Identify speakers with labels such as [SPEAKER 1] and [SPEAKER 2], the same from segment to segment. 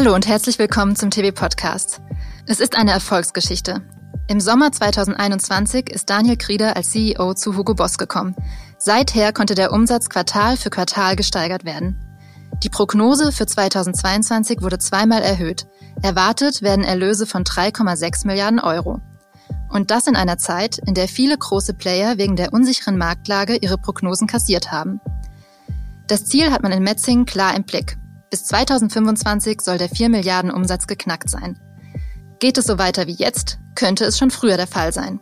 [SPEAKER 1] Hallo und herzlich willkommen zum TV-Podcast. Es ist eine Erfolgsgeschichte. Im Sommer 2021 ist Daniel Krieder als CEO zu Hugo Boss gekommen. Seither konnte der Umsatz Quartal für Quartal gesteigert werden. Die Prognose für 2022 wurde zweimal erhöht. Erwartet werden Erlöse von 3,6 Milliarden Euro. Und das in einer Zeit, in der viele große Player wegen der unsicheren Marktlage ihre Prognosen kassiert haben. Das Ziel hat man in Metzingen klar im Blick. Bis 2025 soll der 4 Milliarden Umsatz geknackt sein. Geht es so weiter wie jetzt, könnte es schon früher der Fall sein.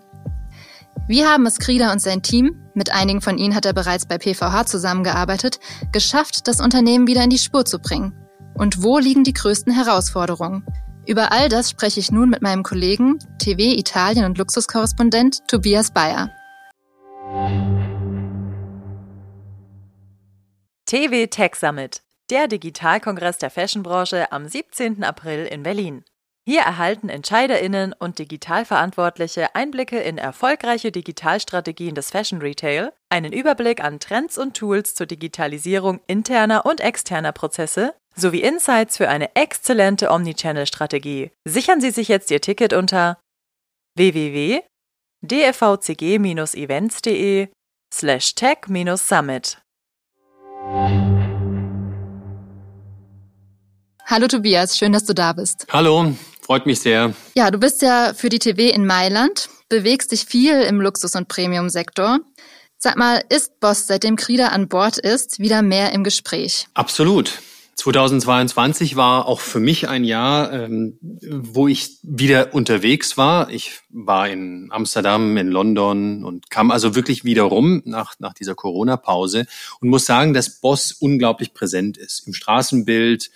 [SPEAKER 1] Wie haben es Krieder und sein Team, mit einigen von ihnen hat er bereits bei PVH zusammengearbeitet, geschafft, das Unternehmen wieder in die Spur zu bringen? Und wo liegen die größten Herausforderungen? Über all das spreche ich nun mit meinem Kollegen, TV, Italien und Luxuskorrespondent Tobias Bayer.
[SPEAKER 2] TV Tech Summit der Digitalkongress der Fashionbranche am 17. April in Berlin. Hier erhalten Entscheiderinnen und Digitalverantwortliche Einblicke in erfolgreiche Digitalstrategien des Fashion Retail, einen Überblick an Trends und Tools zur Digitalisierung interner und externer Prozesse sowie Insights für eine exzellente Omnichannel-Strategie. Sichern Sie sich jetzt Ihr Ticket unter www.dfvcg-events.de slash tech-summit.
[SPEAKER 1] Hallo Tobias, schön, dass du da bist.
[SPEAKER 3] Hallo, freut mich sehr.
[SPEAKER 1] Ja, du bist ja für die TV in Mailand, bewegst dich viel im Luxus- und Premium-Sektor. Sag mal, ist Boss, seitdem Krieder an Bord ist, wieder mehr im Gespräch?
[SPEAKER 3] Absolut. 2022 war auch für mich ein Jahr, ähm, wo ich wieder unterwegs war. Ich war in Amsterdam, in London und kam also wirklich wieder rum nach, nach dieser Corona-Pause und muss sagen, dass Boss unglaublich präsent ist im Straßenbild,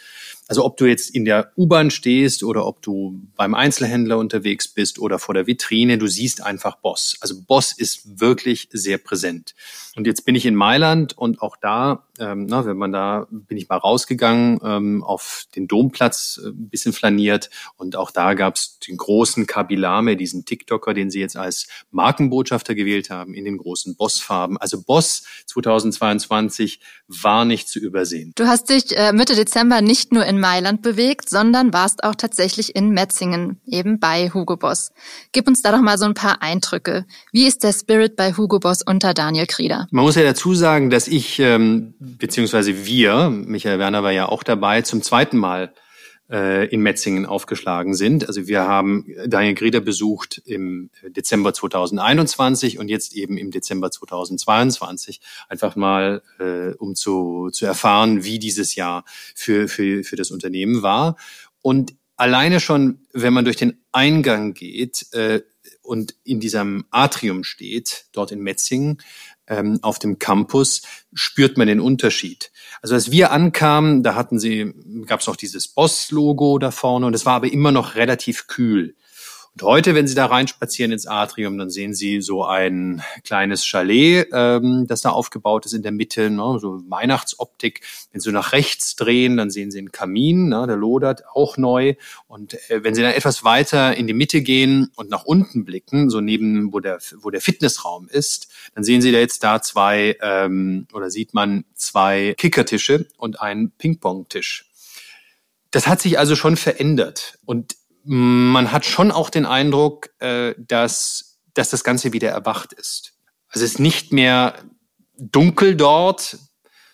[SPEAKER 3] also ob du jetzt in der U-Bahn stehst oder ob du beim Einzelhändler unterwegs bist oder vor der Vitrine, du siehst einfach Boss. Also Boss ist wirklich sehr präsent. Und jetzt bin ich in Mailand und auch da, ähm, na, wenn man da, bin ich mal rausgegangen ähm, auf den Domplatz, äh, ein bisschen flaniert und auch da gab es den großen Kabilame, diesen TikToker, den sie jetzt als Markenbotschafter gewählt haben, in den großen Boss-Farben. Also Boss 2022 war nicht zu übersehen.
[SPEAKER 1] Du hast dich äh, Mitte Dezember nicht nur in Mailand bewegt, sondern warst auch tatsächlich in Metzingen, eben bei Hugo Boss. Gib uns da doch mal so ein paar Eindrücke. Wie ist der Spirit bei Hugo Boss unter Daniel Krieger?
[SPEAKER 3] Man muss ja dazu sagen, dass ich, ähm, beziehungsweise wir, Michael Werner war ja auch dabei, zum zweiten Mal äh, in Metzingen aufgeschlagen sind. Also wir haben Daniel Grieder besucht im Dezember 2021 und jetzt eben im Dezember 2022, einfach mal, äh, um zu, zu erfahren, wie dieses Jahr für, für, für das Unternehmen war. Und alleine schon, wenn man durch den Eingang geht äh, und in diesem Atrium steht, dort in Metzingen, ähm, auf dem Campus, spürt man den Unterschied. Also als wir ankamen, da hatten sie, gab es noch dieses Boss-Logo da vorne und es war aber immer noch relativ kühl. Und heute, wenn Sie da reinspazieren ins Atrium, dann sehen Sie so ein kleines Chalet, ähm, das da aufgebaut ist in der Mitte, ne, so Weihnachtsoptik. Wenn Sie nach rechts drehen, dann sehen Sie einen Kamin, ne, der lodert, auch neu. Und äh, wenn Sie dann etwas weiter in die Mitte gehen und nach unten blicken, so neben, wo der, wo der Fitnessraum ist, dann sehen Sie da jetzt da zwei, ähm, oder sieht man zwei Kickertische und einen Ping-Pong-Tisch. Das hat sich also schon verändert. Und man hat schon auch den Eindruck, äh, dass, dass das Ganze wieder erwacht ist. Also es ist nicht mehr dunkel dort,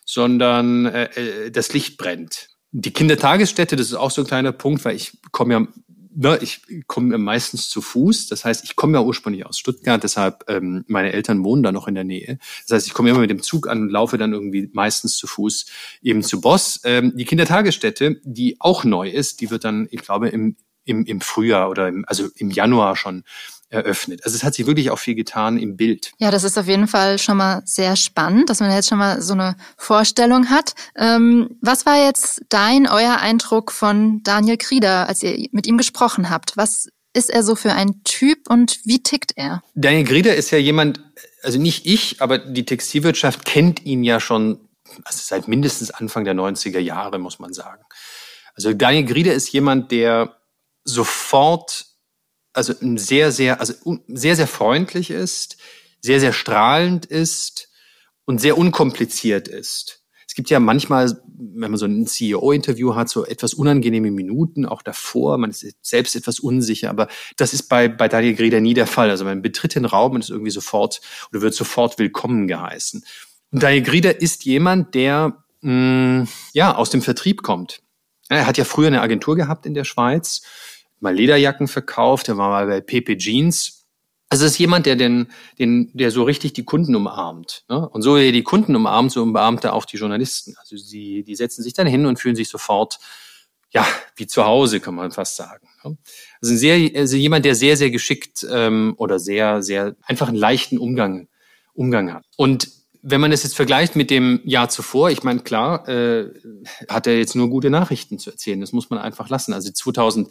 [SPEAKER 3] sondern äh, äh, das Licht brennt. Die Kindertagesstätte, das ist auch so ein kleiner Punkt, weil ich komme ja, ne, ich komme meistens zu Fuß. Das heißt, ich komme ja ursprünglich aus Stuttgart, deshalb ähm, meine Eltern wohnen da noch in der Nähe. Das heißt, ich komme immer mit dem Zug an und laufe dann irgendwie meistens zu Fuß eben zu Boss. Ähm, die Kindertagesstätte, die auch neu ist, die wird dann, ich glaube, im im, im Frühjahr oder im, also im Januar schon eröffnet. Also es hat sich wirklich auch viel getan im Bild.
[SPEAKER 1] Ja, das ist auf jeden Fall schon mal sehr spannend, dass man jetzt schon mal so eine Vorstellung hat. Ähm, was war jetzt dein, euer Eindruck von Daniel Krieder, als ihr mit ihm gesprochen habt? Was ist er so für ein Typ und wie tickt er?
[SPEAKER 3] Daniel Grieder ist ja jemand, also nicht ich, aber die Textilwirtschaft kennt ihn ja schon also seit mindestens Anfang der 90er Jahre, muss man sagen. Also Daniel Grieder ist jemand, der sofort, also sehr, sehr, also sehr, sehr freundlich ist, sehr, sehr strahlend ist und sehr unkompliziert ist gibt ja manchmal, wenn man so ein CEO-Interview hat, so etwas unangenehme Minuten, auch davor. Man ist selbst etwas unsicher, aber das ist bei, bei Daniel Grieder nie der Fall. Also man betritt den Raum und ist irgendwie sofort oder wird sofort willkommen geheißen. Und Daniel Grieder ist jemand, der mh, mm, ja aus dem Vertrieb kommt. Er hat ja früher eine Agentur gehabt in der Schweiz, mal Lederjacken verkauft, er war mal bei PP Jeans also es ist jemand, der den, den, der so richtig die Kunden umarmt. Ne? Und so wie er die Kunden umarmt, so umarmt er auch die Journalisten. Also sie, die setzen sich dann hin und fühlen sich sofort, ja, wie zu Hause, kann man fast sagen. Ne? Also sehr, also jemand, der sehr, sehr geschickt ähm, oder sehr, sehr einfach einen leichten Umgang, Umgang hat. Und wenn man das jetzt vergleicht mit dem Jahr zuvor, ich meine, klar, äh, hat er jetzt nur gute Nachrichten zu erzählen. Das muss man einfach lassen. Also 2000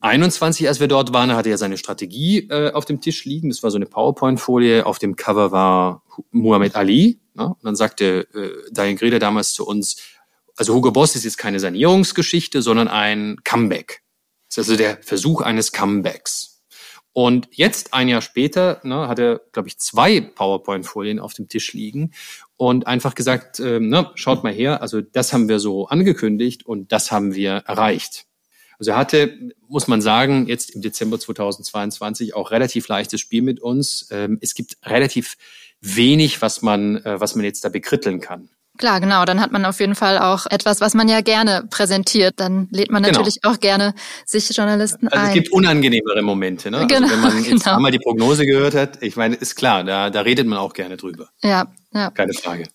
[SPEAKER 3] 21, als wir dort waren, hatte er seine Strategie äh, auf dem Tisch liegen. Das war so eine PowerPoint-Folie. Auf dem Cover war Muhammad Ali. Ne? Und dann sagte äh, Diane Grede damals zu uns, also Hugo Boss ist jetzt keine Sanierungsgeschichte, sondern ein Comeback. Das ist also der Versuch eines Comebacks. Und jetzt, ein Jahr später, ne, hat er, glaube ich, zwei PowerPoint-Folien auf dem Tisch liegen und einfach gesagt, äh, ne, schaut mal her, also das haben wir so angekündigt und das haben wir erreicht. Also er hatte, muss man sagen, jetzt im Dezember 2022 auch relativ leichtes Spiel mit uns. Ähm, es gibt relativ wenig, was man, äh, was man jetzt da bekritteln kann.
[SPEAKER 1] Klar, genau. Dann hat man auf jeden Fall auch etwas, was man ja gerne präsentiert. Dann lädt man genau. natürlich genau. auch gerne sich Journalisten
[SPEAKER 3] also
[SPEAKER 1] ein.
[SPEAKER 3] Es gibt unangenehmere Momente. Ne? Genau, also wenn man jetzt genau. einmal die Prognose gehört hat, ich meine, ist klar, da, da redet man auch gerne drüber.
[SPEAKER 1] Ja, ja.
[SPEAKER 3] Keine Frage.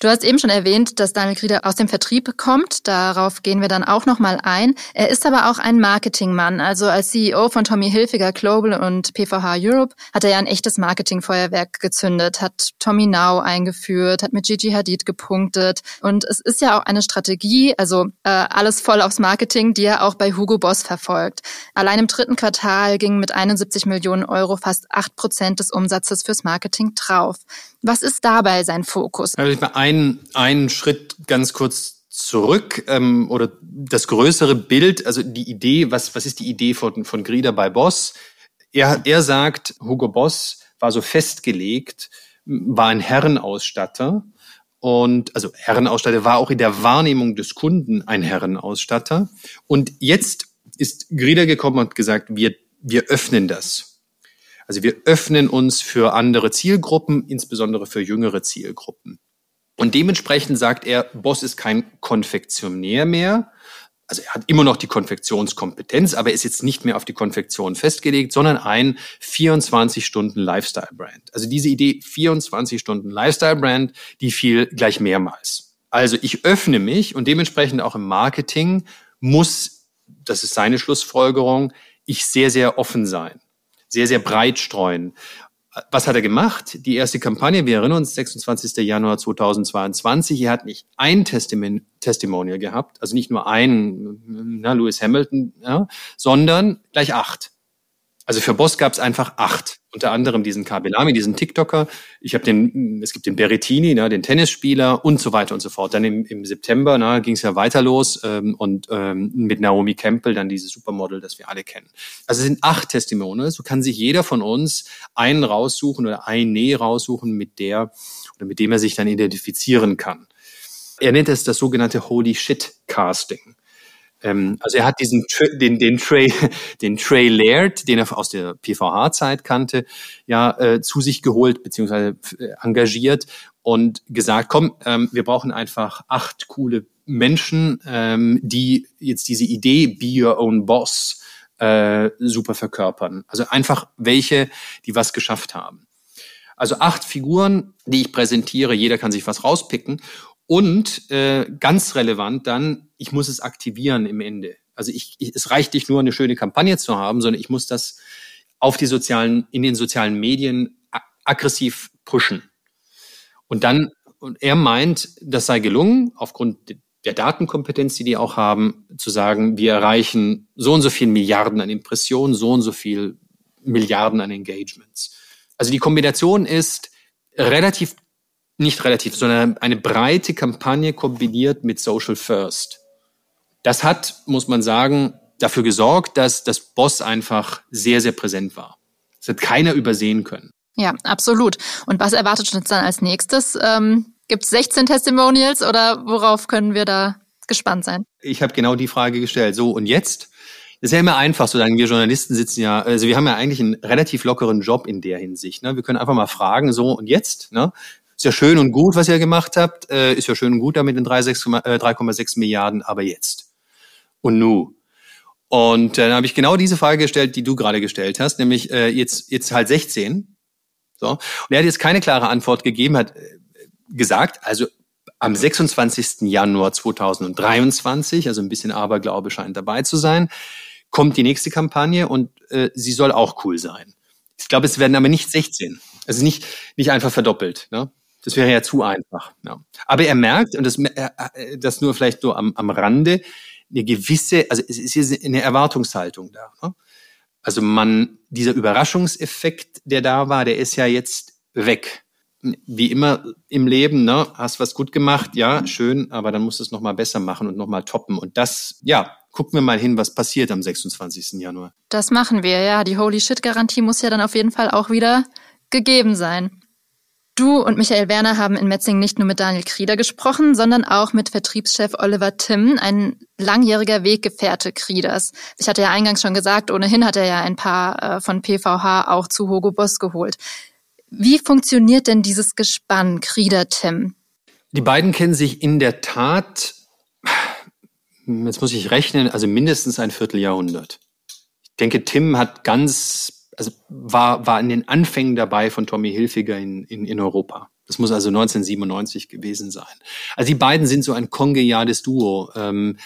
[SPEAKER 1] Du hast eben schon erwähnt, dass Daniel Grieder aus dem Vertrieb kommt. Darauf gehen wir dann auch nochmal ein. Er ist aber auch ein Marketingmann. Also als CEO von Tommy Hilfiger Global und PVH Europe hat er ja ein echtes Marketingfeuerwerk gezündet, hat Tommy Now eingeführt, hat mit Gigi Hadid gepunktet. Und es ist ja auch eine Strategie, also äh, alles voll aufs Marketing, die er auch bei Hugo Boss verfolgt. Allein im dritten Quartal gingen mit 71 Millionen Euro fast acht Prozent des Umsatzes fürs Marketing drauf. Was ist dabei sein Fokus?
[SPEAKER 3] Also ich einen, einen Schritt ganz kurz zurück ähm, oder das größere Bild, also die Idee, was, was ist die Idee von, von Grieder bei Boss? Er, er sagt, Hugo Boss war so festgelegt, war ein Herrenausstatter und also Herrenausstatter war auch in der Wahrnehmung des Kunden ein Herrenausstatter. Und jetzt ist Grieder gekommen und gesagt, wir, wir öffnen das. Also wir öffnen uns für andere Zielgruppen, insbesondere für jüngere Zielgruppen. Und dementsprechend sagt er, Boss ist kein Konfektionär mehr. Also er hat immer noch die Konfektionskompetenz, aber ist jetzt nicht mehr auf die Konfektion festgelegt, sondern ein 24 Stunden Lifestyle Brand. Also diese Idee 24 Stunden Lifestyle Brand, die fiel gleich mehrmals. Also ich öffne mich und dementsprechend auch im Marketing muss, das ist seine Schlussfolgerung, ich sehr, sehr offen sein sehr, sehr breit streuen. Was hat er gemacht? Die erste Kampagne, wir erinnern uns, 26. Januar 2022. Er hat nicht ein Testimon Testimonial gehabt, also nicht nur ein, na, Lewis Hamilton, ja, sondern gleich acht. Also für Boss gab es einfach acht. Unter anderem diesen Kabelami, diesen TikToker. Ich habe den, es gibt den Berrettini, ne, den Tennisspieler und so weiter und so fort. Dann im, im September ne, ging es ja weiter los ähm, und ähm, mit Naomi Campbell dann dieses Supermodel, das wir alle kennen. Also es sind acht Testimonials. So kann sich jeder von uns einen raussuchen oder eine raussuchen, mit der oder mit dem er sich dann identifizieren kann. Er nennt es das sogenannte Holy Shit Casting. Ähm, also er hat diesen den den Trey den Trey Laird, den er aus der PVH-Zeit kannte, ja äh, zu sich geholt beziehungsweise äh, engagiert und gesagt, komm, ähm, wir brauchen einfach acht coole Menschen, ähm, die jetzt diese Idee Be Your Own Boss äh, super verkörpern. Also einfach welche, die was geschafft haben. Also acht Figuren, die ich präsentiere, jeder kann sich was rauspicken. Und äh, ganz relevant dann, ich muss es aktivieren im Ende. Also ich, ich, es reicht nicht nur eine schöne Kampagne zu haben, sondern ich muss das auf die sozialen, in den sozialen Medien aggressiv pushen. Und dann, und er meint, das sei gelungen, aufgrund der Datenkompetenz, die die auch haben, zu sagen, wir erreichen so und so viel Milliarden an Impressionen, so und so viel Milliarden an Engagements. Also die Kombination ist relativ nicht relativ, sondern eine breite Kampagne kombiniert mit Social First. Das hat, muss man sagen, dafür gesorgt, dass das Boss einfach sehr, sehr präsent war. Das hat keiner übersehen können.
[SPEAKER 1] Ja, absolut. Und was erwartet uns dann als nächstes? Ähm Gibt es 16 Testimonials oder worauf können wir da gespannt sein?
[SPEAKER 3] Ich habe genau die Frage gestellt. So, und jetzt? Das ist ja immer einfach zu sagen, wir Journalisten sitzen ja, also wir haben ja eigentlich einen relativ lockeren Job in der Hinsicht. Ne? Wir können einfach mal fragen, so und jetzt, ne? Ist ja schön und gut, was ihr gemacht habt, äh, ist ja schön und gut damit in 3,6 äh, Milliarden, aber jetzt. Und nu. Und äh, dann habe ich genau diese Frage gestellt, die du gerade gestellt hast, nämlich äh, jetzt, jetzt halt 16. So. Und er hat jetzt keine klare Antwort gegeben, hat äh, gesagt, also am 26. Januar 2023, also ein bisschen Aberglaube scheint dabei zu sein, kommt die nächste Kampagne und äh, sie soll auch cool sein. Ich glaube, es werden aber nicht 16. Also nicht, nicht einfach verdoppelt. Ne? Das wäre ja zu einfach. Ja. Aber er merkt, und das, äh, äh, das nur vielleicht nur am, am Rande, eine gewisse, also es ist eine Erwartungshaltung da. Ne? Also man, dieser Überraschungseffekt, der da war, der ist ja jetzt weg. Wie immer im Leben, ne, hast was gut gemacht, ja, schön, aber dann musst du es nochmal besser machen und nochmal toppen. Und das, ja, gucken wir mal hin, was passiert am 26. Januar.
[SPEAKER 1] Das machen wir, ja. Die Holy Shit-Garantie muss ja dann auf jeden Fall auch wieder gegeben sein. Du und Michael Werner haben in Metzing nicht nur mit Daniel Krieder gesprochen, sondern auch mit Vertriebschef Oliver Timm, ein langjähriger Weggefährte Krieders. Ich hatte ja eingangs schon gesagt, ohnehin hat er ja ein paar äh, von PVH auch zu Hugo Boss geholt. Wie funktioniert denn dieses Gespann Krieder-Timm?
[SPEAKER 3] Die beiden kennen sich in der Tat, jetzt muss ich rechnen, also mindestens ein Vierteljahrhundert. Ich denke, Tim hat ganz also war, war in den Anfängen dabei von Tommy Hilfiger in, in, in Europa. Das muss also 1997 gewesen sein. Also die beiden sind so ein kongeniales Duo. Ähm,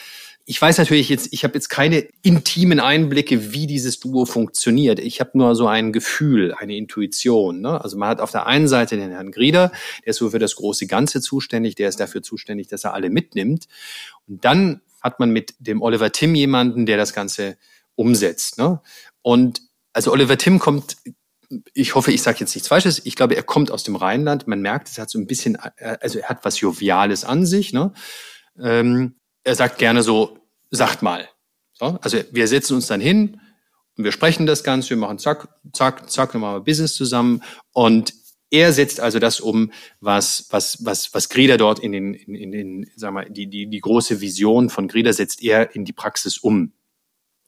[SPEAKER 3] ich weiß natürlich jetzt, ich habe jetzt keine intimen Einblicke, wie dieses Duo funktioniert. Ich habe nur so ein Gefühl, eine Intuition. Ne? Also man hat auf der einen Seite den Herrn Grieder, der ist so für das große Ganze zuständig, der ist dafür zuständig, dass er alle mitnimmt. Und dann hat man mit dem Oliver Tim jemanden, der das Ganze umsetzt. Ne? Und also Oliver Tim kommt, ich hoffe, ich sage jetzt nichts Falsches, ich glaube, er kommt aus dem Rheinland. Man merkt, es hat so ein bisschen, also er hat was Joviales an sich. Ne? Ähm, er sagt gerne so, sagt mal. So, also wir setzen uns dann hin und wir sprechen das Ganze, wir machen zack, zack, zack, dann machen wir Business zusammen und er setzt also das um, was, was, was, was Greda dort in den, in, in den, sag mal, die, die, die große Vision von Greda setzt er in die Praxis um.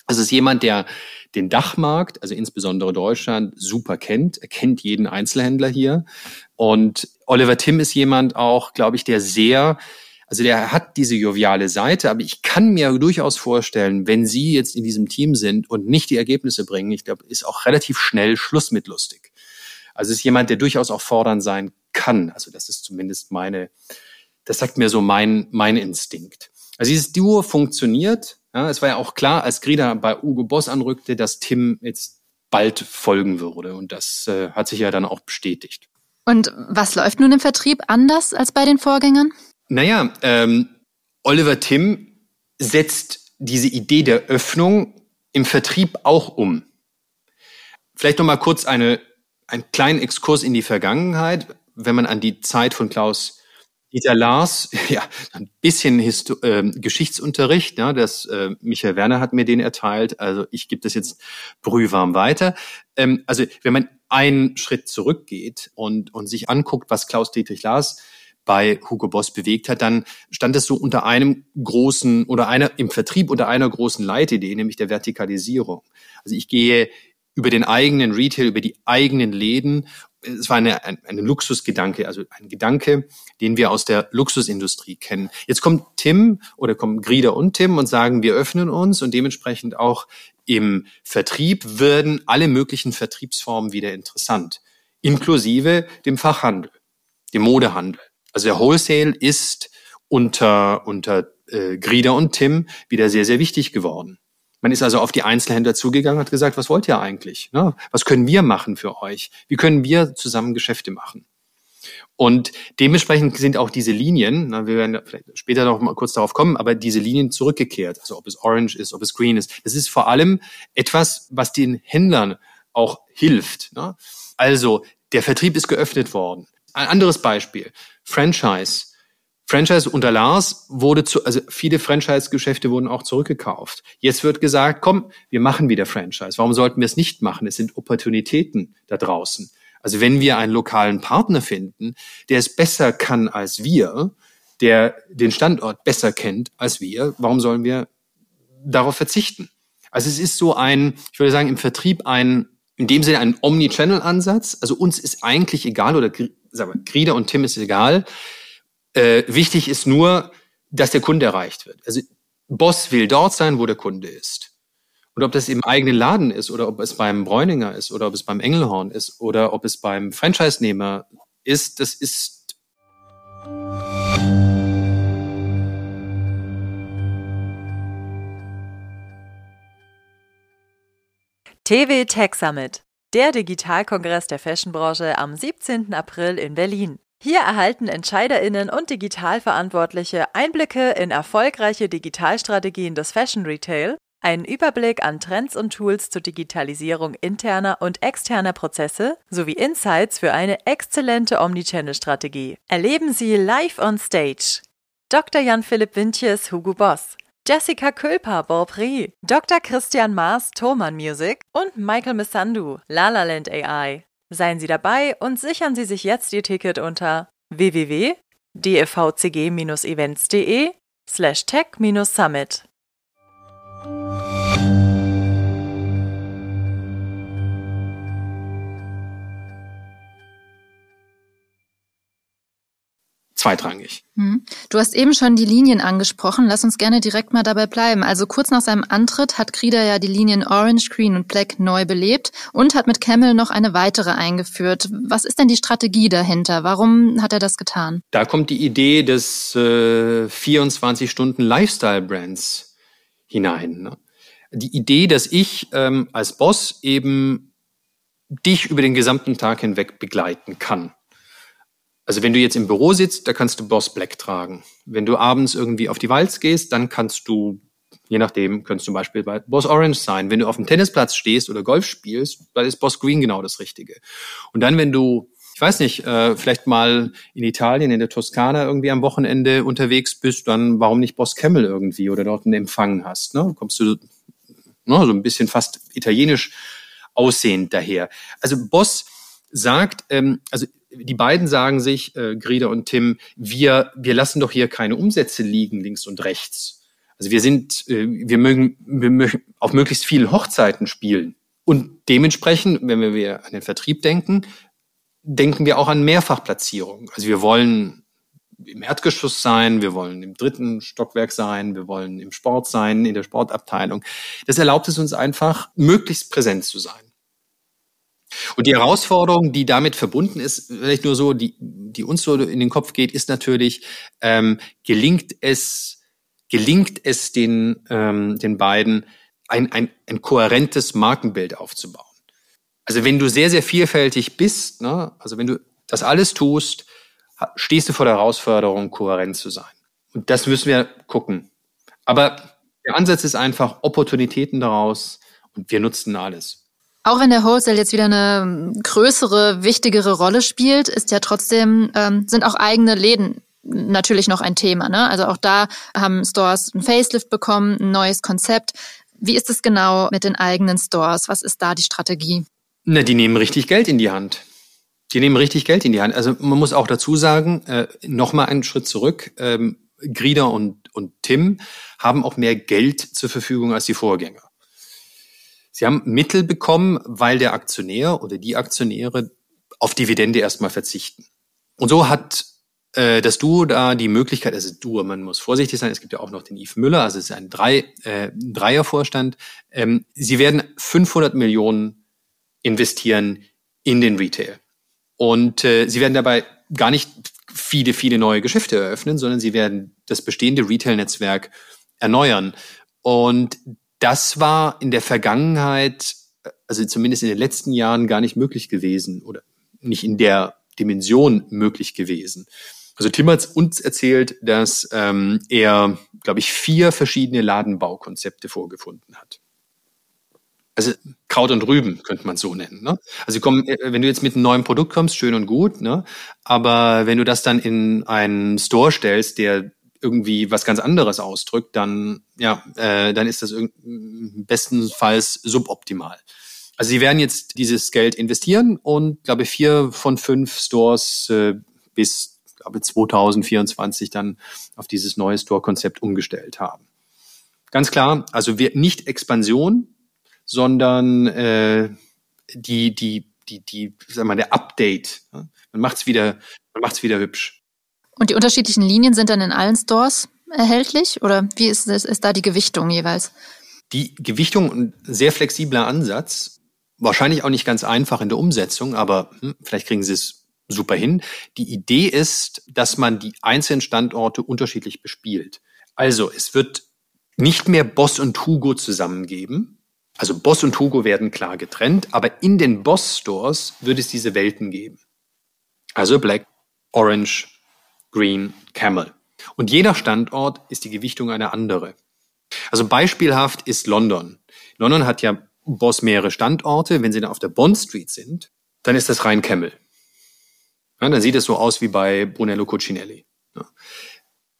[SPEAKER 3] Also es ist jemand, der den Dachmarkt, also insbesondere Deutschland, super kennt. Er kennt jeden Einzelhändler hier. Und Oliver Tim ist jemand auch, glaube ich, der sehr, also der hat diese joviale Seite, aber ich kann mir durchaus vorstellen, wenn Sie jetzt in diesem Team sind und nicht die Ergebnisse bringen, ich glaube, ist auch relativ schnell Schluss mit lustig. Also ist jemand, der durchaus auch fordernd sein kann. Also das ist zumindest meine, das sagt mir so mein, mein Instinkt. Also dieses Duo funktioniert. Ja, es war ja auch klar, als Grida bei Ugo Boss anrückte, dass Tim jetzt bald folgen würde. Und das äh, hat sich ja dann auch bestätigt.
[SPEAKER 1] Und was läuft nun im Vertrieb anders als bei den Vorgängern?
[SPEAKER 3] Naja, ähm, Oliver Tim setzt diese Idee der Öffnung im Vertrieb auch um. Vielleicht noch mal kurz eine, einen kleinen Exkurs in die Vergangenheit, wenn man an die Zeit von Klaus Dieter Lars, ja, ein bisschen Histo äh, Geschichtsunterricht, ja, das äh, Michael Werner hat mir den erteilt, also ich gebe das jetzt brühwarm weiter. Ähm, also wenn man einen Schritt zurückgeht und, und sich anguckt, was Klaus Dietrich Lars bei Hugo Boss bewegt hat, dann stand es so unter einem großen oder einer im Vertrieb unter einer großen Leitidee, nämlich der Vertikalisierung. Also ich gehe über den eigenen Retail, über die eigenen Läden es war eine, ein, ein Luxusgedanke, also ein Gedanke, den wir aus der Luxusindustrie kennen. Jetzt kommt Tim oder kommen Grieder und Tim und sagen, wir öffnen uns und dementsprechend auch im Vertrieb werden alle möglichen Vertriebsformen wieder interessant, inklusive dem Fachhandel, dem Modehandel. Also der Wholesale ist unter, unter äh, Grieder und Tim wieder sehr, sehr wichtig geworden. Man ist also auf die Einzelhändler zugegangen und hat gesagt, was wollt ihr eigentlich? Ne? Was können wir machen für euch? Wie können wir zusammen Geschäfte machen? Und dementsprechend sind auch diese Linien, wir werden vielleicht später noch mal kurz darauf kommen, aber diese Linien zurückgekehrt. Also ob es Orange ist, ob es Green ist. Das ist vor allem etwas, was den Händlern auch hilft. Ne? Also der Vertrieb ist geöffnet worden. Ein anderes Beispiel. Franchise. Franchise unter Lars wurde zu, also viele Franchise-Geschäfte wurden auch zurückgekauft. Jetzt wird gesagt, komm, wir machen wieder Franchise. Warum sollten wir es nicht machen? Es sind Opportunitäten da draußen. Also wenn wir einen lokalen Partner finden, der es besser kann als wir, der den Standort besser kennt als wir, warum sollen wir darauf verzichten? Also es ist so ein, ich würde sagen, im Vertrieb ein, in dem Sinne ein Omnichannel-Ansatz. Also uns ist eigentlich egal, oder sagen wir, Grieder und Tim ist egal. Äh, wichtig ist nur, dass der Kunde erreicht wird. Also Boss will dort sein, wo der Kunde ist. Und ob das im eigenen Laden ist oder ob es beim Bräuninger ist oder ob es beim Engelhorn ist oder ob es beim Franchise-Nehmer ist, das ist
[SPEAKER 2] TV Tech Summit, der Digitalkongress der Fashionbranche am 17. April in Berlin. Hier erhalten Entscheiderinnen und Digitalverantwortliche Einblicke in erfolgreiche Digitalstrategien des Fashion Retail einen Überblick an Trends und Tools zur Digitalisierung interner und externer Prozesse sowie Insights für eine exzellente Omnichannel-Strategie. Erleben Sie live on stage Dr. Jan-Philipp Wintjes, Hugo Boss, Jessica Külper, Beaupré, Dr. Christian Maas, Thoman Music und Michael Missandu, Lalaland AI. Seien Sie dabei und sichern Sie sich jetzt Ihr Ticket unter www.devcg-events.de slash tech-summit.
[SPEAKER 3] Zweitrangig.
[SPEAKER 1] Hm. Du hast eben schon die Linien angesprochen. Lass uns gerne direkt mal dabei bleiben. Also kurz nach seinem Antritt hat Krieder ja die Linien Orange, Green und Black neu belebt und hat mit Camel noch eine weitere eingeführt. Was ist denn die Strategie dahinter? Warum hat er das getan?
[SPEAKER 3] Da kommt die Idee des äh, 24 Stunden Lifestyle Brands hinein. Ne? Die Idee, dass ich ähm, als Boss eben dich über den gesamten Tag hinweg begleiten kann. Also wenn du jetzt im Büro sitzt, da kannst du Boss Black tragen. Wenn du abends irgendwie auf die Walz gehst, dann kannst du, je nachdem, könntest zum Beispiel bei Boss Orange sein. Wenn du auf dem Tennisplatz stehst oder Golf spielst, dann ist Boss Green genau das Richtige. Und dann, wenn du, ich weiß nicht, äh, vielleicht mal in Italien, in der Toskana irgendwie am Wochenende unterwegs bist, dann warum nicht Boss Camel irgendwie oder dort einen Empfang hast. Ne? Kommst du ne, so ein bisschen fast italienisch aussehend daher. Also Boss sagt, ähm, also die beiden sagen sich, äh, Grieder und Tim, wir, wir lassen doch hier keine Umsätze liegen, links und rechts. Also wir sind, äh, wir mögen, wir mögen auf möglichst vielen Hochzeiten spielen. Und dementsprechend, wenn wir an den Vertrieb denken, denken wir auch an Mehrfachplatzierung. Also wir wollen im Erdgeschoss sein, wir wollen im dritten Stockwerk sein, wir wollen im Sport sein, in der Sportabteilung. Das erlaubt es uns einfach, möglichst präsent zu sein. Und die Herausforderung, die damit verbunden ist, vielleicht nur so, die, die uns so in den Kopf geht, ist natürlich, ähm, gelingt es, gelingt es den, ähm, den beiden, ein, ein, ein kohärentes Markenbild aufzubauen. Also wenn du sehr, sehr vielfältig bist, ne, also wenn du das alles tust, stehst du vor der Herausforderung, kohärent zu sein. Und das müssen wir gucken. Aber der Ansatz ist einfach Opportunitäten daraus und wir nutzen alles.
[SPEAKER 1] Auch wenn der Wholesale jetzt wieder eine größere, wichtigere Rolle spielt, ist ja trotzdem, ähm, sind auch eigene Läden natürlich noch ein Thema. Ne? Also auch da haben Stores ein Facelift bekommen, ein neues Konzept. Wie ist es genau mit den eigenen Stores? Was ist da die Strategie?
[SPEAKER 3] Na, die nehmen richtig Geld in die Hand. Die nehmen richtig Geld in die Hand. Also man muss auch dazu sagen, äh, nochmal einen Schritt zurück. Ähm, Grieder und, und Tim haben auch mehr Geld zur Verfügung als die Vorgänger. Sie haben Mittel bekommen, weil der Aktionär oder die Aktionäre auf Dividende erstmal verzichten. Und so hat äh, das Duo da die Möglichkeit, also Duo, man muss vorsichtig sein, es gibt ja auch noch den Yves Müller, also es ist ein Drei, äh, Dreiervorstand. Ähm, sie werden 500 Millionen investieren in den Retail. Und äh, sie werden dabei gar nicht viele, viele neue Geschäfte eröffnen, sondern sie werden das bestehende Retail-Netzwerk erneuern. Und das war in der Vergangenheit, also zumindest in den letzten Jahren, gar nicht möglich gewesen oder nicht in der Dimension möglich gewesen. Also Tim hat uns erzählt, dass ähm, er, glaube ich, vier verschiedene Ladenbaukonzepte vorgefunden hat. Also Kraut und Rüben könnte man so nennen. Ne? Also komm, äh, wenn du jetzt mit einem neuen Produkt kommst, schön und gut, ne? aber wenn du das dann in einen Store stellst, der irgendwie was ganz anderes ausdrückt, dann ja, äh, dann ist das bestenfalls suboptimal. Also sie werden jetzt dieses Geld investieren und glaube vier von fünf Stores äh, bis glaube 2024 dann auf dieses neue Store-Konzept umgestellt haben. Ganz klar, also wir nicht Expansion, sondern äh, die die die die sag mal der Update. Ja? Man macht's wieder man macht's wieder hübsch.
[SPEAKER 1] Und die unterschiedlichen Linien sind dann in allen Stores erhältlich oder wie ist, ist, ist da die Gewichtung jeweils?
[SPEAKER 3] Die Gewichtung, ein sehr flexibler Ansatz, wahrscheinlich auch nicht ganz einfach in der Umsetzung, aber hm, vielleicht kriegen Sie es super hin. Die Idee ist, dass man die einzelnen Standorte unterschiedlich bespielt. Also es wird nicht mehr Boss und Hugo zusammengeben. Also Boss und Hugo werden klar getrennt, aber in den Boss Stores wird es diese Welten geben. Also Black, Orange, Green, Camel. Und jeder Standort ist die Gewichtung eine andere. Also beispielhaft ist London. London hat ja Boss mehrere Standorte. Wenn Sie dann auf der Bond Street sind, dann ist das rein Camel. Ja, dann sieht es so aus wie bei Brunello Cucinelli. Ja.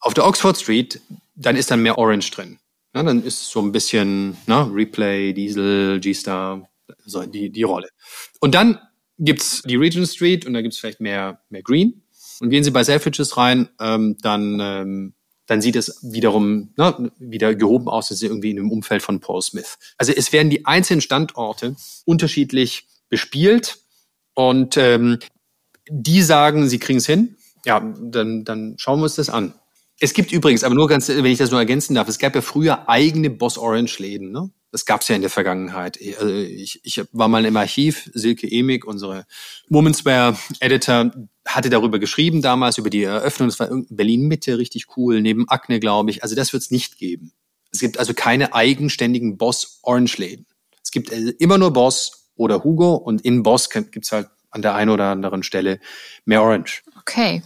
[SPEAKER 3] Auf der Oxford Street, dann ist dann mehr Orange drin. Ja, dann ist so ein bisschen na, Replay, Diesel, G-Star, so die, die Rolle. Und dann gibt's die Regent Street und da gibt's vielleicht mehr, mehr Green. Und gehen Sie bei Selfridges rein, ähm, dann, ähm, dann sieht es wiederum ne, wieder gehoben aus, als irgendwie in dem Umfeld von Paul Smith. Also es werden die einzelnen Standorte unterschiedlich bespielt und ähm, die sagen, sie kriegen es hin. Ja, dann, dann schauen wir uns das an. Es gibt übrigens, aber nur ganz, wenn ich das nur ergänzen darf, es gab ja früher eigene Boss Orange Läden. Ne? Das gab es ja in der Vergangenheit. Also ich, ich war mal im Archiv, Silke Emig, unsere Womenswear Editor, hatte darüber geschrieben damals, über die Eröffnung. Das war Berlin Mitte, richtig cool, neben Akne, glaube ich. Also das wird es nicht geben. Es gibt also keine eigenständigen Boss Orange Läden. Es gibt also immer nur Boss oder Hugo und in Boss gibt's halt an der einen oder anderen Stelle mehr Orange.
[SPEAKER 1] Okay.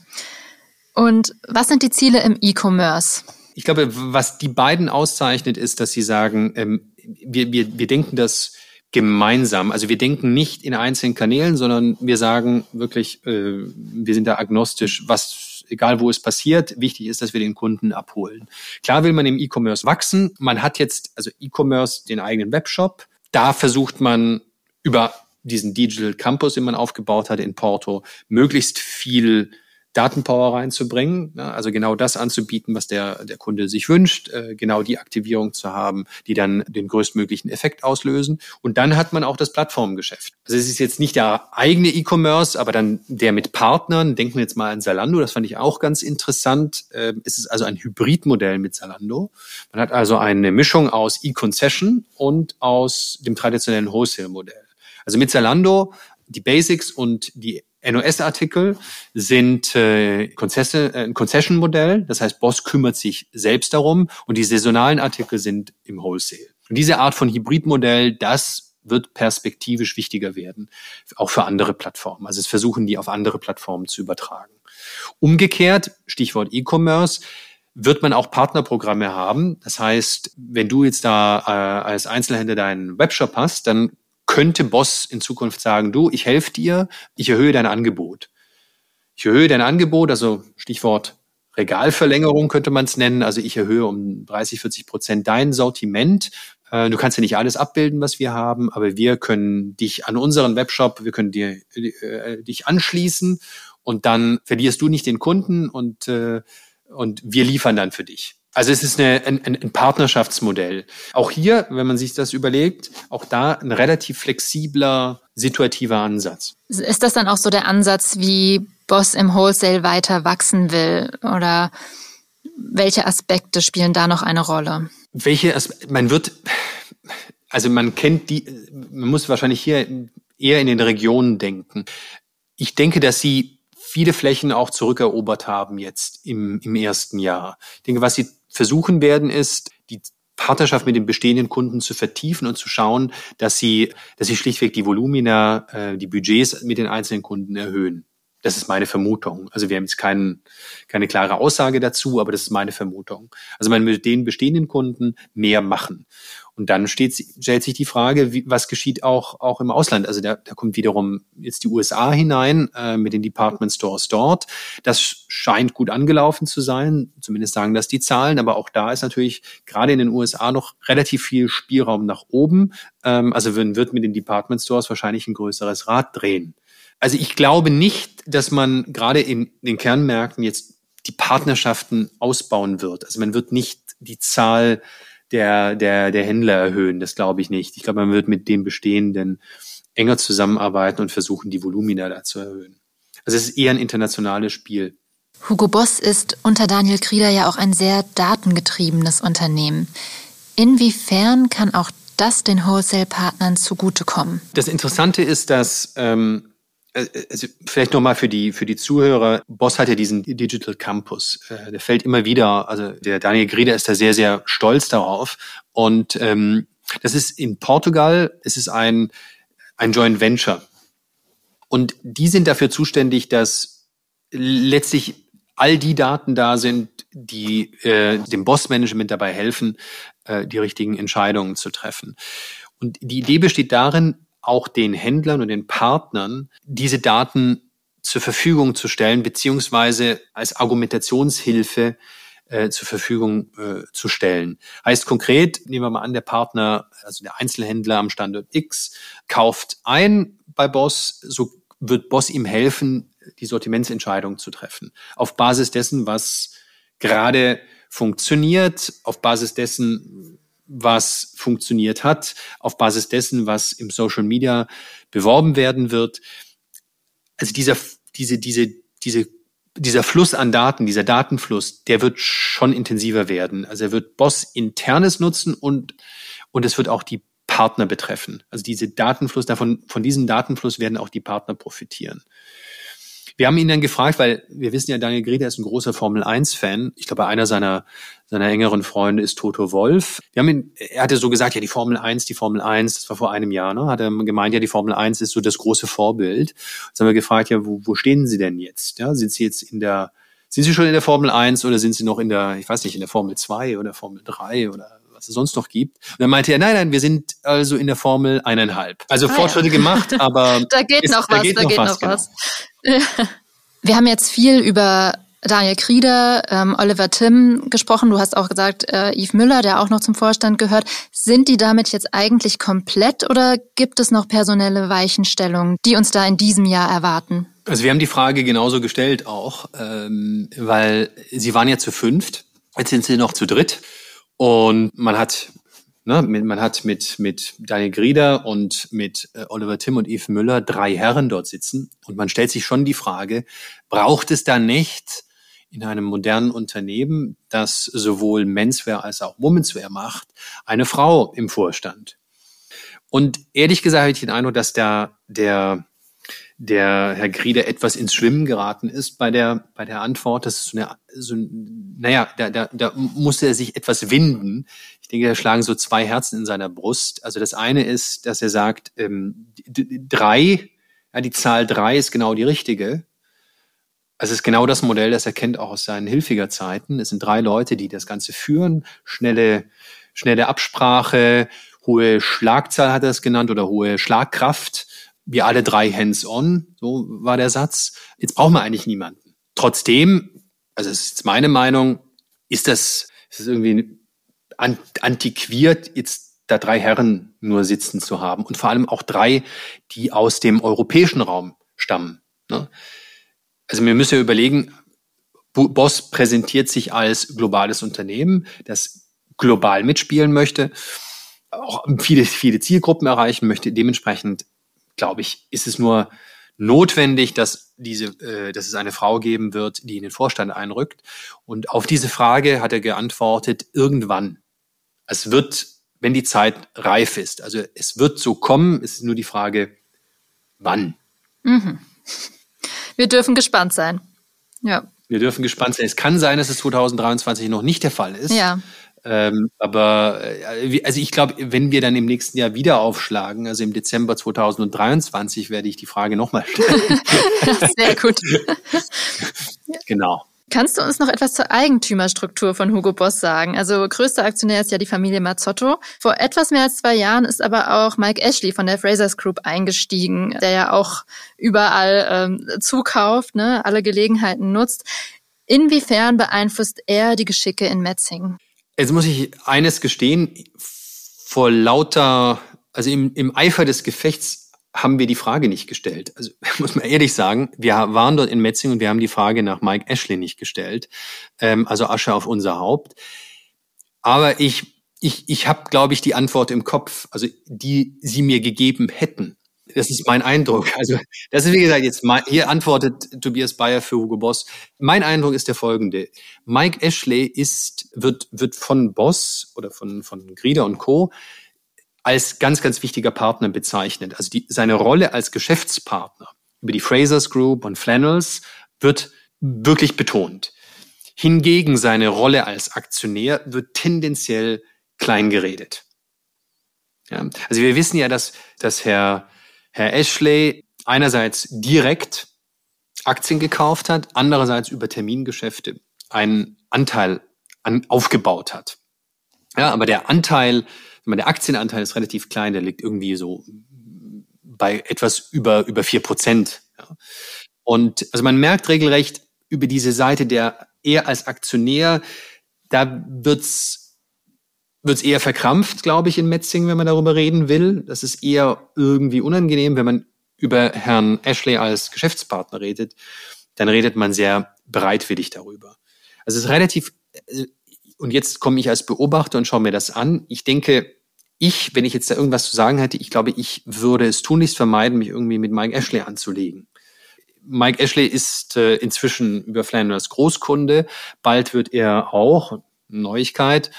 [SPEAKER 1] Und was sind die Ziele im E-Commerce?
[SPEAKER 3] Ich glaube, was die beiden auszeichnet, ist, dass sie sagen, ähm, wir, wir, wir denken das gemeinsam. Also wir denken nicht in einzelnen Kanälen, sondern wir sagen wirklich, äh, wir sind da agnostisch, was egal wo es passiert, wichtig ist, dass wir den Kunden abholen. Klar will man im E-Commerce wachsen. Man hat jetzt also E-Commerce den eigenen Webshop. Da versucht man über diesen Digital Campus, den man aufgebaut hat in Porto, möglichst viel Datenpower reinzubringen, ne? also genau das anzubieten, was der, der Kunde sich wünscht, äh, genau die Aktivierung zu haben, die dann den größtmöglichen Effekt auslösen. Und dann hat man auch das Plattformgeschäft. Also es ist jetzt nicht der eigene E-Commerce, aber dann der mit Partnern. Denken wir jetzt mal an Zalando, das fand ich auch ganz interessant. Äh, es ist also ein Hybridmodell mit Zalando. Man hat also eine Mischung aus E-Concession und aus dem traditionellen Wholesale-Modell. Also mit Zalando die Basics und die NOS-Artikel sind äh, äh, ein Concession-Modell, das heißt, Boss kümmert sich selbst darum und die saisonalen Artikel sind im Wholesale. Und diese Art von Hybridmodell, das wird perspektivisch wichtiger werden, auch für andere Plattformen. Also es versuchen die auf andere Plattformen zu übertragen. Umgekehrt, Stichwort E-Commerce, wird man auch Partnerprogramme haben. Das heißt, wenn du jetzt da äh, als Einzelhändler deinen Webshop hast, dann könnte Boss in Zukunft sagen, du, ich helfe dir, ich erhöhe dein Angebot. Ich erhöhe dein Angebot, also Stichwort Regalverlängerung könnte man es nennen. Also ich erhöhe um 30, 40 Prozent dein Sortiment. Äh, du kannst ja nicht alles abbilden, was wir haben, aber wir können dich an unseren Webshop, wir können dir äh, dich anschließen und dann verlierst du nicht den Kunden und äh, und wir liefern dann für dich. Also es ist eine, ein, ein Partnerschaftsmodell. Auch hier, wenn man sich das überlegt, auch da ein relativ flexibler, situativer Ansatz.
[SPEAKER 1] Ist das dann auch so der Ansatz, wie Boss im Wholesale weiter wachsen will? Oder welche Aspekte spielen da noch eine Rolle?
[SPEAKER 3] Welche, man wird, also man kennt die, man muss wahrscheinlich hier eher in den Regionen denken. Ich denke, dass sie viele Flächen auch zurückerobert haben jetzt im, im ersten Jahr. Ich denke, was sie versuchen werden, ist, die Partnerschaft mit den bestehenden Kunden zu vertiefen und zu schauen, dass sie, dass sie schlichtweg die Volumina, äh, die Budgets mit den einzelnen Kunden erhöhen. Das ist meine Vermutung. Also wir haben jetzt kein, keine klare Aussage dazu, aber das ist meine Vermutung. Also man mit den bestehenden Kunden mehr machen. Und dann steht, stellt sich die Frage, wie, was geschieht auch, auch im Ausland. Also da, da kommt wiederum jetzt die USA hinein äh, mit den Department Stores dort. Das scheint gut angelaufen zu sein, zumindest sagen das die Zahlen. Aber auch da ist natürlich gerade in den USA noch relativ viel Spielraum nach oben. Ähm, also man wird mit den Department Stores wahrscheinlich ein größeres Rad drehen. Also ich glaube nicht, dass man gerade in den Kernmärkten jetzt die Partnerschaften ausbauen wird. Also man wird nicht die Zahl der, der, der Händler erhöhen. Das glaube ich nicht. Ich glaube, man wird mit den bestehenden enger zusammenarbeiten und versuchen, die Volumina da zu erhöhen. Also es ist eher ein internationales Spiel.
[SPEAKER 1] Hugo Boss ist unter Daniel Krieder ja auch ein sehr datengetriebenes Unternehmen. Inwiefern kann auch das den Wholesale-Partnern zugutekommen?
[SPEAKER 3] Das Interessante ist, dass ähm, äh, also vielleicht nochmal für die, für die Zuhörer. Boss hat ja diesen Digital Campus. Äh, der fällt immer wieder, also der Daniel Grieder ist da sehr, sehr stolz darauf. Und ähm, das ist in Portugal, es ist ein, ein Joint Venture. Und die sind dafür zuständig, dass letztlich all die Daten da sind, die äh, dem Boss-Management dabei helfen, äh, die richtigen Entscheidungen zu treffen. Und die Idee besteht darin, auch den Händlern und den Partnern diese Daten zur Verfügung zu stellen, beziehungsweise als Argumentationshilfe äh, zur Verfügung äh, zu stellen. Heißt konkret, nehmen wir mal an, der Partner, also der Einzelhändler am Standort X, kauft ein bei Boss, so wird Boss ihm helfen, die Sortimentsentscheidung zu treffen. Auf Basis dessen, was gerade funktioniert, auf Basis dessen, was funktioniert hat, auf Basis dessen, was im Social Media beworben werden wird. Also dieser, diese, diese, diese, dieser Fluss an Daten, dieser Datenfluss, der wird schon intensiver werden. Also er wird Boss internes nutzen und, und es wird auch die Partner betreffen. Also diese Datenfluss, davon, von diesem Datenfluss werden auch die Partner profitieren. Wir haben ihn dann gefragt, weil wir wissen ja, Daniel Greta ist ein großer Formel 1-Fan. Ich glaube, einer seiner, seiner engeren Freunde ist Toto Wolf. Wir haben ihn, er hatte so gesagt, ja, die Formel 1, die Formel 1, das war vor einem Jahr, ne? Hat er gemeint, ja, die Formel 1 ist so das große Vorbild. Jetzt haben wir gefragt, ja, wo, wo stehen Sie denn jetzt? Ja, sind Sie jetzt in der, sind Sie schon in der Formel 1 oder sind Sie noch in der, ich weiß nicht, in der Formel 2 oder Formel 3 oder was es sonst noch gibt. Und dann meinte er, nein, nein, wir sind also in der Formel eineinhalb. Also ah, Fortschritte ja. gemacht, aber
[SPEAKER 1] da geht ist, noch was, da geht, da noch, geht was, noch was. Wir haben jetzt viel über Daniel Krieder, ähm, Oliver Timm gesprochen. Du hast auch gesagt, äh, Yves Müller, der auch noch zum Vorstand gehört. Sind die damit jetzt eigentlich komplett oder gibt es noch personelle Weichenstellungen, die uns da in diesem Jahr erwarten?
[SPEAKER 3] Also wir haben die Frage genauso gestellt auch, ähm, weil sie waren ja zu fünft, jetzt sind sie noch zu dritt. Und man hat, ne, man hat mit, mit Daniel Grieder und mit äh, Oliver Timm und Yves Müller drei Herren dort sitzen. Und man stellt sich schon die Frage, braucht es da nicht in einem modernen Unternehmen, das sowohl Menswear als auch Womenswear macht, eine Frau im Vorstand? Und ehrlich gesagt habe ich den Eindruck, dass da der, der Herr Grieder etwas ins Schwimmen geraten ist bei der, bei der Antwort. Das ist so eine, so, naja, da, da, da musste er sich etwas winden. Ich denke, da schlagen so zwei Herzen in seiner Brust. Also das eine ist, dass er sagt, ähm, drei, ja, die Zahl drei ist genau die richtige. Also es ist genau das Modell, das er kennt auch aus seinen Hilfiger Zeiten. Es sind drei Leute, die das Ganze führen. Schnelle, schnelle Absprache, hohe Schlagzahl hat er es genannt oder hohe Schlagkraft wir alle drei hands-on, so war der Satz. Jetzt brauchen wir eigentlich niemanden. Trotzdem, also es ist meine Meinung, ist das, ist das irgendwie antiquiert, jetzt da drei Herren nur sitzen zu haben und vor allem auch drei, die aus dem europäischen Raum stammen. Ne? Also wir müssen ja überlegen, Boss präsentiert sich als globales Unternehmen, das global mitspielen möchte, auch viele, viele Zielgruppen erreichen möchte. Dementsprechend glaube ich, ist es nur notwendig, dass diese, äh, dass es eine Frau geben wird, die in den Vorstand einrückt. Und auf diese Frage hat er geantwortet: Irgendwann. Es wird, wenn die Zeit reif ist. Also es wird so kommen. Es ist nur die Frage, wann.
[SPEAKER 1] Mhm. Wir dürfen gespannt sein. Ja.
[SPEAKER 3] Wir dürfen gespannt sein. Es kann sein, dass es 2023 noch nicht der Fall ist.
[SPEAKER 1] Ja.
[SPEAKER 3] Ähm, aber äh, also ich glaube, wenn wir dann im nächsten Jahr wieder aufschlagen, also im Dezember 2023, werde ich die Frage nochmal stellen.
[SPEAKER 1] Sehr gut.
[SPEAKER 3] genau.
[SPEAKER 1] Kannst du uns noch etwas zur Eigentümerstruktur von Hugo Boss sagen? Also größter Aktionär ist ja die Familie Mazzotto. Vor etwas mehr als zwei Jahren ist aber auch Mike Ashley von der Frasers Group eingestiegen, der ja auch überall ähm, zukauft, ne, alle Gelegenheiten nutzt. Inwiefern beeinflusst er die Geschicke in Metzingen?
[SPEAKER 3] Jetzt muss ich eines gestehen, vor lauter, also im, im Eifer des Gefechts haben wir die Frage nicht gestellt. Also muss man ehrlich sagen, wir waren dort in Metzing und wir haben die Frage nach Mike Ashley nicht gestellt. Ähm, also Asche auf unser Haupt. Aber ich, ich, ich habe, glaube ich, die Antwort im Kopf, also die sie mir gegeben hätten. Das ist mein Eindruck. Also das ist wie gesagt jetzt mal, hier antwortet Tobias Bayer für Hugo Boss. Mein Eindruck ist der folgende: Mike Ashley ist wird wird von Boss oder von von Grieder und Co als ganz, ganz wichtiger Partner bezeichnet. Also die, seine Rolle als Geschäftspartner über die Frasers Group und Flannels wird wirklich betont. Hingegen seine Rolle als Aktionär wird tendenziell klein geredet. Ja, also wir wissen ja, dass, dass Herr, Herr Ashley einerseits direkt Aktien gekauft hat, andererseits über Termingeschäfte einen Anteil an, aufgebaut hat. Ja, aber der Anteil der Aktienanteil ist relativ klein, der liegt irgendwie so bei etwas über, über vier Prozent. Ja. Und also man merkt regelrecht über diese Seite der eher als Aktionär, da wird's wird's eher verkrampft, glaube ich, in Metzing, wenn man darüber reden will. Das ist eher irgendwie unangenehm, wenn man über Herrn Ashley als Geschäftspartner redet, dann redet man sehr bereitwillig darüber. Also es ist relativ, äh, und jetzt komme ich als Beobachter und schaue mir das an. Ich denke, ich, wenn ich jetzt da irgendwas zu sagen hätte, ich glaube, ich würde es tunlichst vermeiden, mich irgendwie mit Mike Ashley anzulegen. Mike Ashley ist äh, inzwischen über Flanders Großkunde. Bald wird er auch, Neuigkeit,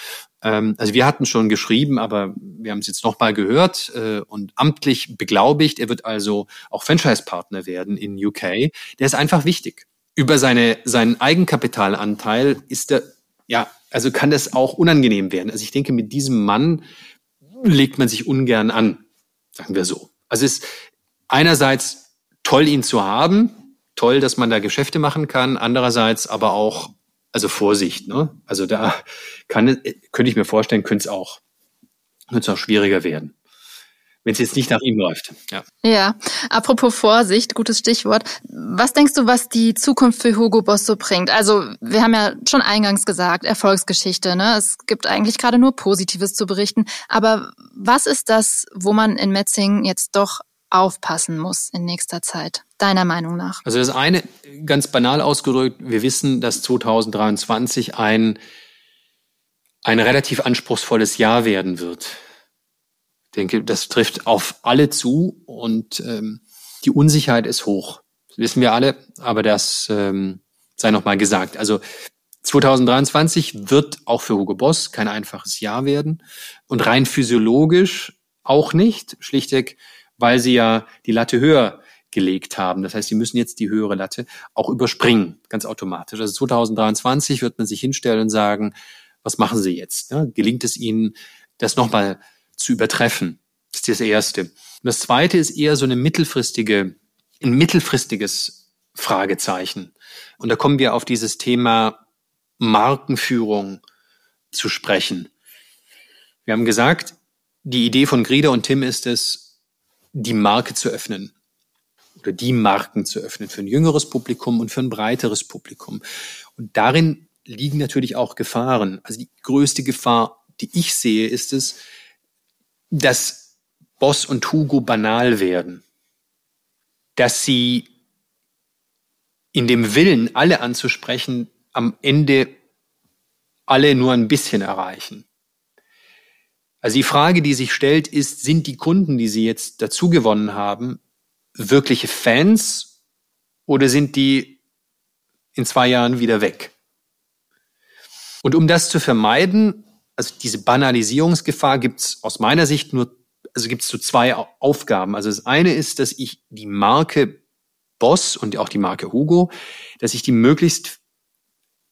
[SPEAKER 3] ähm, also wir hatten schon geschrieben, aber wir haben es jetzt nochmal gehört äh, und amtlich beglaubigt. Er wird also auch Franchise-Partner werden in UK. Der ist einfach wichtig. Über seine, seinen Eigenkapitalanteil ist er, ja, also kann das auch unangenehm werden. Also ich denke, mit diesem Mann legt man sich ungern an, sagen wir so. Also es ist einerseits toll, ihn zu haben, toll, dass man da Geschäfte machen kann, andererseits aber auch, also Vorsicht, ne? Also da kann, könnte ich mir vorstellen, könnte es auch, könnte es auch schwieriger werden wenn es jetzt nicht nach ihm läuft. Ja.
[SPEAKER 1] ja, apropos Vorsicht, gutes Stichwort. Was denkst du, was die Zukunft für Hugo Boss so bringt? Also wir haben ja schon eingangs gesagt, Erfolgsgeschichte. Ne? Es gibt eigentlich gerade nur Positives zu berichten. Aber was ist das, wo man in Metzing jetzt doch aufpassen muss in nächster Zeit, deiner Meinung nach?
[SPEAKER 3] Also das eine, ganz banal ausgedrückt, wir wissen, dass 2023 ein, ein relativ anspruchsvolles Jahr werden wird denke, das trifft auf alle zu und ähm, die Unsicherheit ist hoch. Das wissen wir alle, aber das ähm, sei nochmal gesagt. Also 2023 wird auch für Hugo Boss kein einfaches Jahr werden und rein physiologisch auch nicht, schlichtweg, weil sie ja die Latte höher gelegt haben. Das heißt, sie müssen jetzt die höhere Latte auch überspringen, ganz automatisch. Also 2023 wird man sich hinstellen und sagen, was machen Sie jetzt? Gelingt es Ihnen, das nochmal zu übertreffen. Das ist das Erste. Und das Zweite ist eher so eine mittelfristige, ein mittelfristiges Fragezeichen. Und da kommen wir auf dieses Thema Markenführung zu sprechen. Wir haben gesagt, die Idee von Grieder und Tim ist es, die Marke zu öffnen oder die Marken zu öffnen für ein jüngeres Publikum und für ein breiteres Publikum. Und darin liegen natürlich auch Gefahren. Also die größte Gefahr, die ich sehe, ist es, dass Boss und Hugo banal werden, dass sie in dem Willen, alle anzusprechen, am Ende alle nur ein bisschen erreichen. Also die Frage, die sich stellt, ist, sind die Kunden, die Sie jetzt dazu gewonnen haben, wirkliche Fans oder sind die in zwei Jahren wieder weg? Und um das zu vermeiden, also diese Banalisierungsgefahr gibt es aus meiner Sicht nur, also gibt es so zwei Aufgaben. Also das eine ist, dass ich die Marke Boss und auch die Marke Hugo, dass ich die möglichst,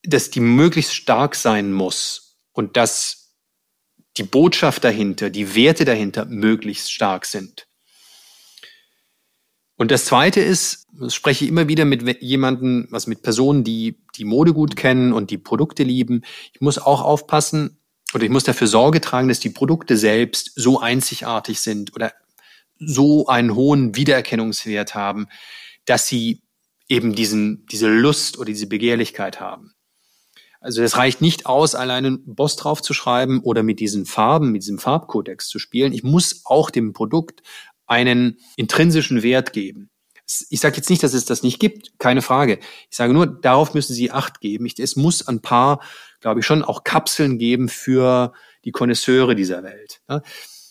[SPEAKER 3] dass die möglichst stark sein muss und dass die Botschaft dahinter, die Werte dahinter möglichst stark sind. Und das Zweite ist, das spreche ich immer wieder mit jemanden, was mit Personen, die die Mode gut kennen und die Produkte lieben. Ich muss auch aufpassen oder ich muss dafür Sorge tragen, dass die Produkte selbst so einzigartig sind oder so einen hohen Wiedererkennungswert haben, dass sie eben diesen, diese Lust oder diese Begehrlichkeit haben. Also es reicht nicht aus, alleine Boss drauf zu schreiben oder mit diesen Farben, mit diesem Farbkodex zu spielen. Ich muss auch dem Produkt einen intrinsischen Wert geben. Ich sage jetzt nicht, dass es das nicht gibt, keine Frage. Ich sage nur, darauf müssen Sie Acht geben. Es muss ein paar, glaube ich, schon auch Kapseln geben für die Konnoisseure dieser Welt.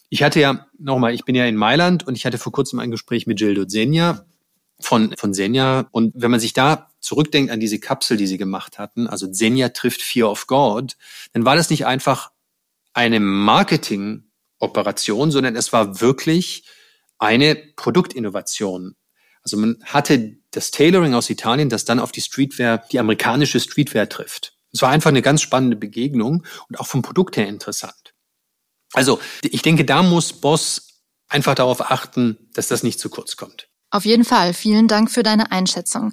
[SPEAKER 3] Ich hatte ja, nochmal, ich bin ja in Mailand und ich hatte vor kurzem ein Gespräch mit Gildo Senja von, von Senja. Und wenn man sich da zurückdenkt an diese Kapsel, die sie gemacht hatten, also Senja trifft Fear of God, dann war das nicht einfach eine Marketing-Operation, sondern es war wirklich eine Produktinnovation. Also man hatte das Tailoring aus Italien, das dann auf die Streetwear, die amerikanische Streetwear trifft. Es war einfach eine ganz spannende Begegnung und auch vom Produkt her interessant. Also ich denke, da muss Boss einfach darauf achten, dass das nicht zu kurz kommt.
[SPEAKER 1] Auf jeden Fall. Vielen Dank für deine Einschätzung.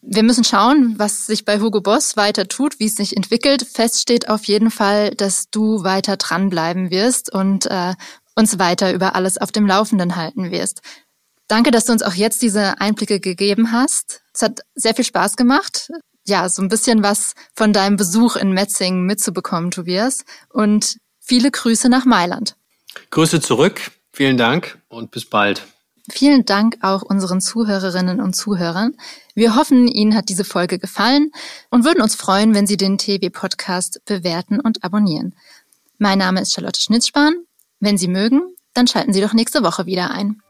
[SPEAKER 1] Wir müssen schauen, was sich bei Hugo Boss weiter tut, wie es sich entwickelt. Fest steht auf jeden Fall, dass du weiter dranbleiben wirst und äh, uns weiter über alles auf dem Laufenden halten wirst. Danke, dass du uns auch jetzt diese Einblicke gegeben hast. Es hat sehr viel Spaß gemacht. Ja, so ein bisschen was von deinem Besuch in Metzingen mitzubekommen, Tobias. Und viele Grüße nach Mailand.
[SPEAKER 3] Grüße zurück. Vielen Dank und bis bald.
[SPEAKER 1] Vielen Dank auch unseren Zuhörerinnen und Zuhörern. Wir hoffen, Ihnen hat diese Folge gefallen und würden uns freuen, wenn Sie den TV-Podcast bewerten und abonnieren. Mein Name ist Charlotte Schnitzspahn. Wenn Sie mögen, dann schalten Sie doch nächste Woche wieder ein.